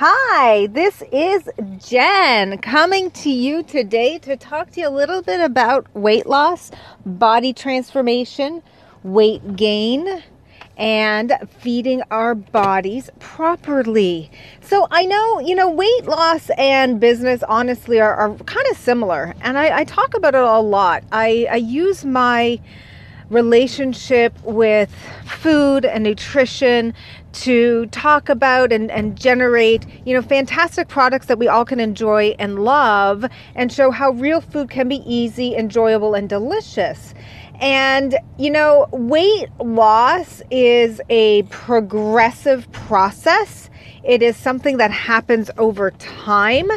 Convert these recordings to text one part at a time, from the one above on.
Hi, this is Jen coming to you today to talk to you a little bit about weight loss, body transformation, weight gain, and feeding our bodies properly. So I know, you know, weight loss and business honestly are, are kind of similar. And I, I, talk about it a lot. I, I use my relationship with food and nutrition to talk about and, and generate, you know, fantastic products that we all can enjoy and love and show how real food can be easy, enjoyable, and delicious. And, you know, weight loss is a progressive process. It is something that happens over time.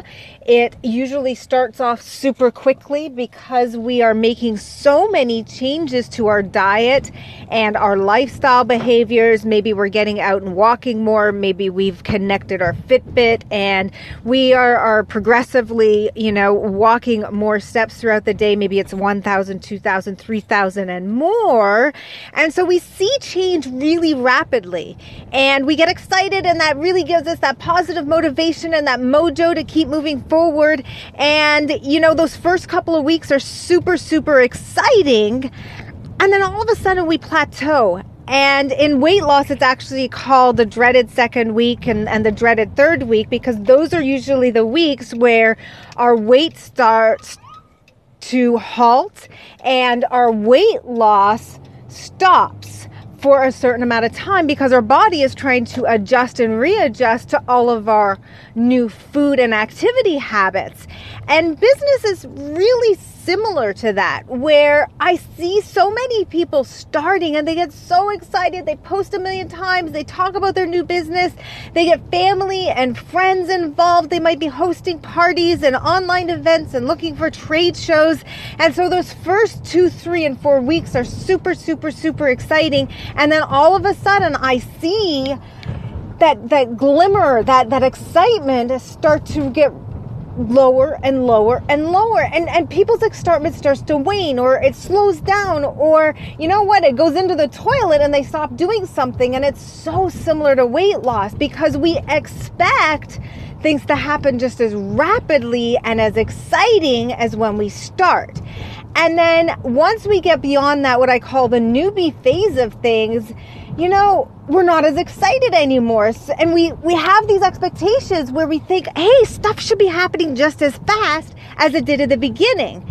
It usually starts off super quickly because we are making so many changes to our diet and our lifestyle behaviors. Maybe we're getting out and walking more. Maybe we've connected our Fitbit and we are, are progressively, you know, walking more steps throughout the day. Maybe it's 1,000, 2,000, 3,000 and more. And so we see change really rapidly and we get excited and that really gives us that positive motivation and that mojo to keep moving forward. And, you know, those first couple of weeks are super, super exciting. And then all of a sudden we plateau. And in weight loss, it's actually called the dreaded second week and, and the dreaded third week because those are usually the weeks where our weight starts to halt and our weight loss stops for a certain amount of time because our body is trying to adjust and readjust to all of our new food and activity habits. And business is really similar to that, where I see so many people starting and they get so excited. They post a million times, they talk about their new business, they get family and friends involved. They might be hosting parties and online events and looking for trade shows. And so those first two, three, and four weeks are super, super, super exciting. And then all of a sudden, I see that that glimmer, that that excitement start to get lower and lower and lower. And and people's excitement starts to wane or it slows down or you know what it goes into the toilet and they stop doing something and it's so similar to weight loss because we expect things to happen just as rapidly and as exciting as when we start. And then once we get beyond that what i call the newbie phase of things you know, we're not as excited anymore. And we, we have these expectations where we think, hey, stuff should be happening just as fast as it did at the beginning.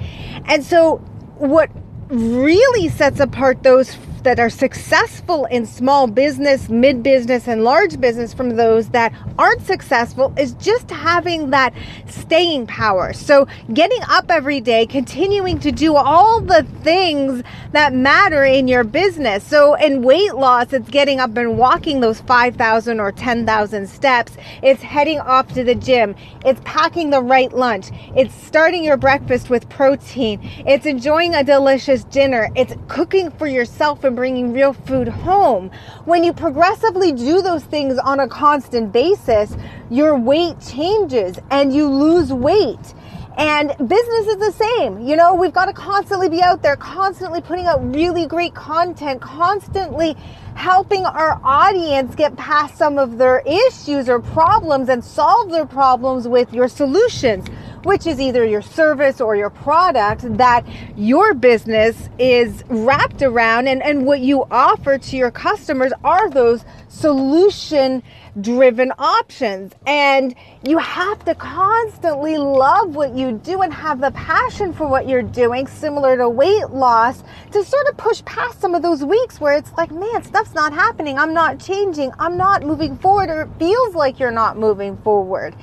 And so, what really sets apart those that are successful in small business, mid business, and large business from those that aren't successful is just having that staying power. So, getting up every day, continuing to do all the things that matter in your business. So, in weight loss, it's getting up and walking those 5,000 or 10,000 steps. It's heading off to the gym. It's packing the right lunch. It's starting your breakfast with protein. It's enjoying a delicious dinner. It's cooking for yourself and bringing real food home. When you progressively do those things on a constant basis, your weight changes and you lose weight. And business is the same. You know, we've got to constantly be out there, constantly putting out really great content, constantly helping our audience get past some of their issues or problems and solve their problems with your solutions which is either your service or your product that your business is wrapped around and, and what you offer to your customers are those solution driven options. And you have to constantly love what you do and have the passion for what you're doing, similar to weight loss, to sort of push past some of those weeks where it's like, man, stuff's not happening. I'm not changing. I'm not moving forward, or it feels like you're not moving forward.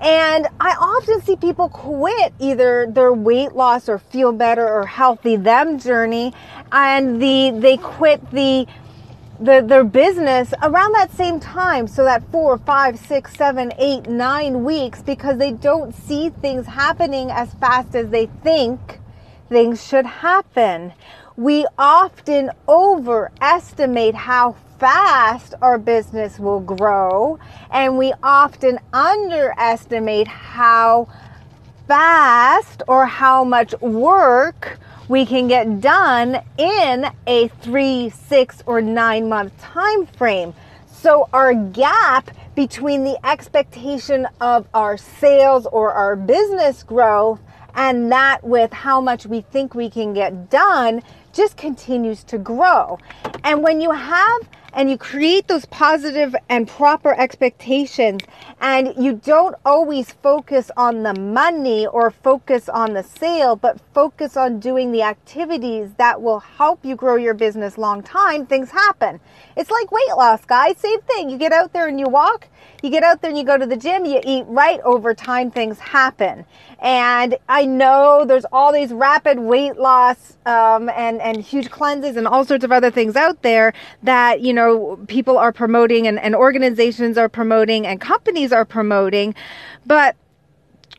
And I often see people quit either their weight loss or feel better or healthy them journey and the they quit the the, their business around that same time. So that four, five, six, seven, eight, nine weeks because they don't see things happening as fast as they think things should happen. We often overestimate how fast our business will grow, and we often underestimate how fast or how much work we can get done in a three, six, or nine month time frame. So our gap between the expectation of our sales or our business growth and that with how much we think we can get done just continues to grow. And when you have and you create those positive and proper expectations and you don't always focus on the money or focus on the sale but focus on doing the activities that will help you grow your business long time things happen. It's like weight loss guys. Same thing. You get out there and you walk you get out there and you go to the gym you eat right over time things happen. And i know there's all these rapid weight loss um, and and huge cleanses and all sorts of other things out there that you know know, people are promoting and, and organizations are promoting and companies are promoting. But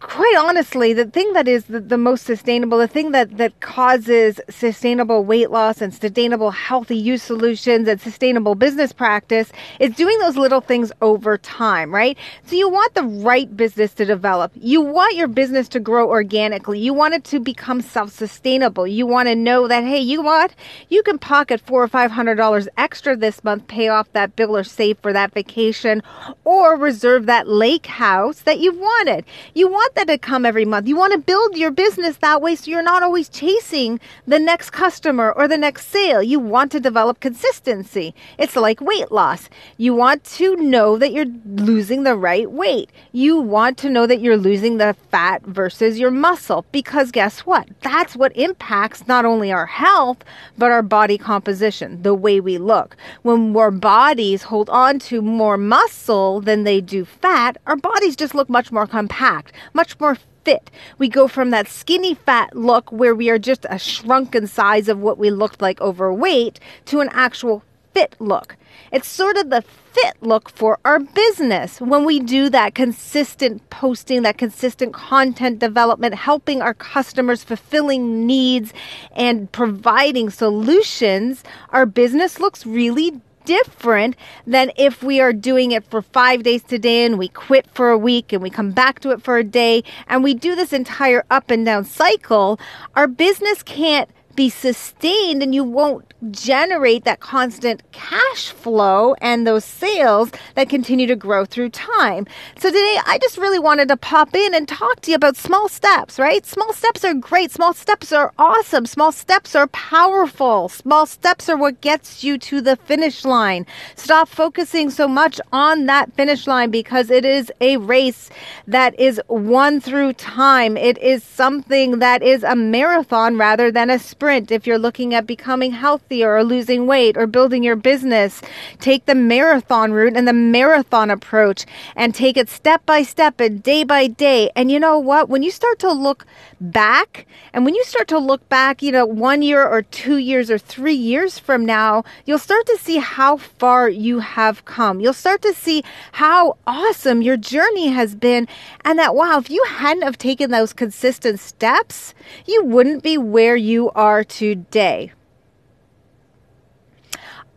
quite honestly, the thing that is the, the, most sustainable, the thing that, that causes sustainable weight loss and sustainable healthy use solutions and sustainable business practice is doing those little things over time, right? So you want the right business to develop. You want your business to grow organically. You want it to become self-sustainable. You want to know that, hey, you what? You can pocket four or five hundred dollars extra this month, pay off that bill or save for that vacation or reserve that lake house that you've wanted. You want want that to come every month. You want to build your business that way so you're not always chasing the next customer or the next sale. You want to develop consistency. It's like weight loss. You want to know that you're losing the right weight. You want to know that you're losing the fat versus your muscle because guess what? That's what impacts not only our health, but our body composition, the way we look. When our bodies hold on to more muscle than they do fat, our bodies just look much more compact, much more fit. We go from that skinny fat look where we are just a shrunken size of what we looked like overweight to an actual fit look. It's sort of the fit look for our business when we do that consistent posting, that consistent content development, helping our customers, fulfilling needs, and providing solutions. Our business looks really different than if we are doing it for five days today and we quit for a week and we come back to it for a day and we do this entire up and down cycle. Our business can't be sustained and you won't generate that constant cash flow and those sales that continue to grow through time. So today I just really wanted to pop in and talk to you about small steps, right? Small steps are great. Small steps are awesome. Small steps are powerful. Small steps are what gets you to the finish line. Stop focusing so much on that finish line because it is a race that is won through time. It is something that is a marathon rather than a sprint. If you're looking at becoming healthier or losing weight or building your business. Take the marathon route and the marathon approach and take it step by step and day by day. And you know what? When you start to look back and when you start to look back, you know, one year or two years or three years from now, you'll start to see how far you have come. You'll start to see how awesome your journey has been and that, wow, if you hadn't have taken those consistent steps, you wouldn't be where you are today.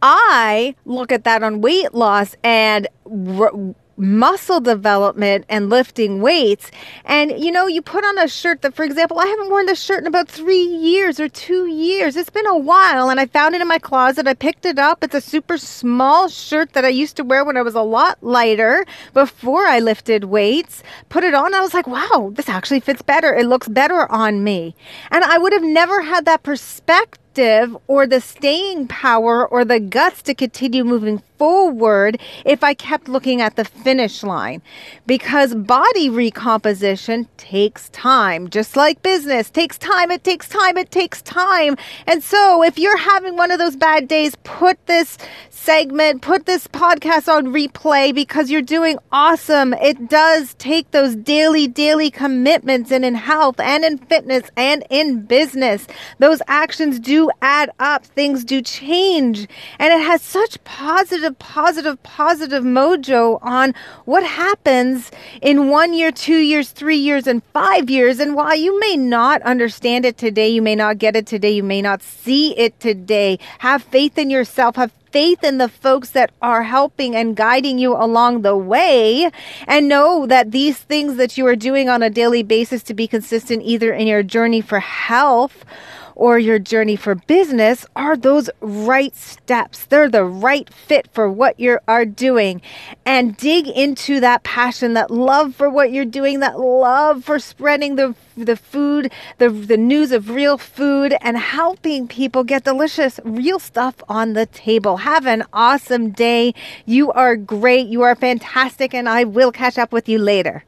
I look at that on weight loss and r- muscle development and lifting weights. And you know, you put on a shirt that, for example, I haven't worn this shirt in about three years or two years. It's been a while, and I found it in my closet. I picked it up. It's a super small shirt that I used to wear when I was a lot lighter before I lifted weights. Put it on. I was like, wow, this actually fits better. It looks better on me. And I would have never had that perspective or the staying power or the guts to continue moving forward if I kept looking at the finish line because body recomposition takes time, just like business takes time. It takes time. It takes time. And so if you're having one of those bad days, put this segment, put this podcast on replay because you're doing awesome. It does take those daily, daily commitments and in health and in fitness and in business. Those actions do add up. Things do change and it has such positive positive, positive, positive mojo on what happens in one year, two years, three years, and five years. And while you may not understand it today, you may not get it today, you may not see it today, have faith in yourself, have faith in the folks that are helping and guiding you along the way. And know that these things that you are doing on a daily basis to be consistent either in your journey for health or your journey for business are those right steps. They're the right fit for what you are doing. And dig into that passion, that love for what you're doing, that love for spreading the the food, the the news of real food and helping people get delicious real stuff on the table. Have an awesome day. You are great. You are fantastic and I will catch up with you later.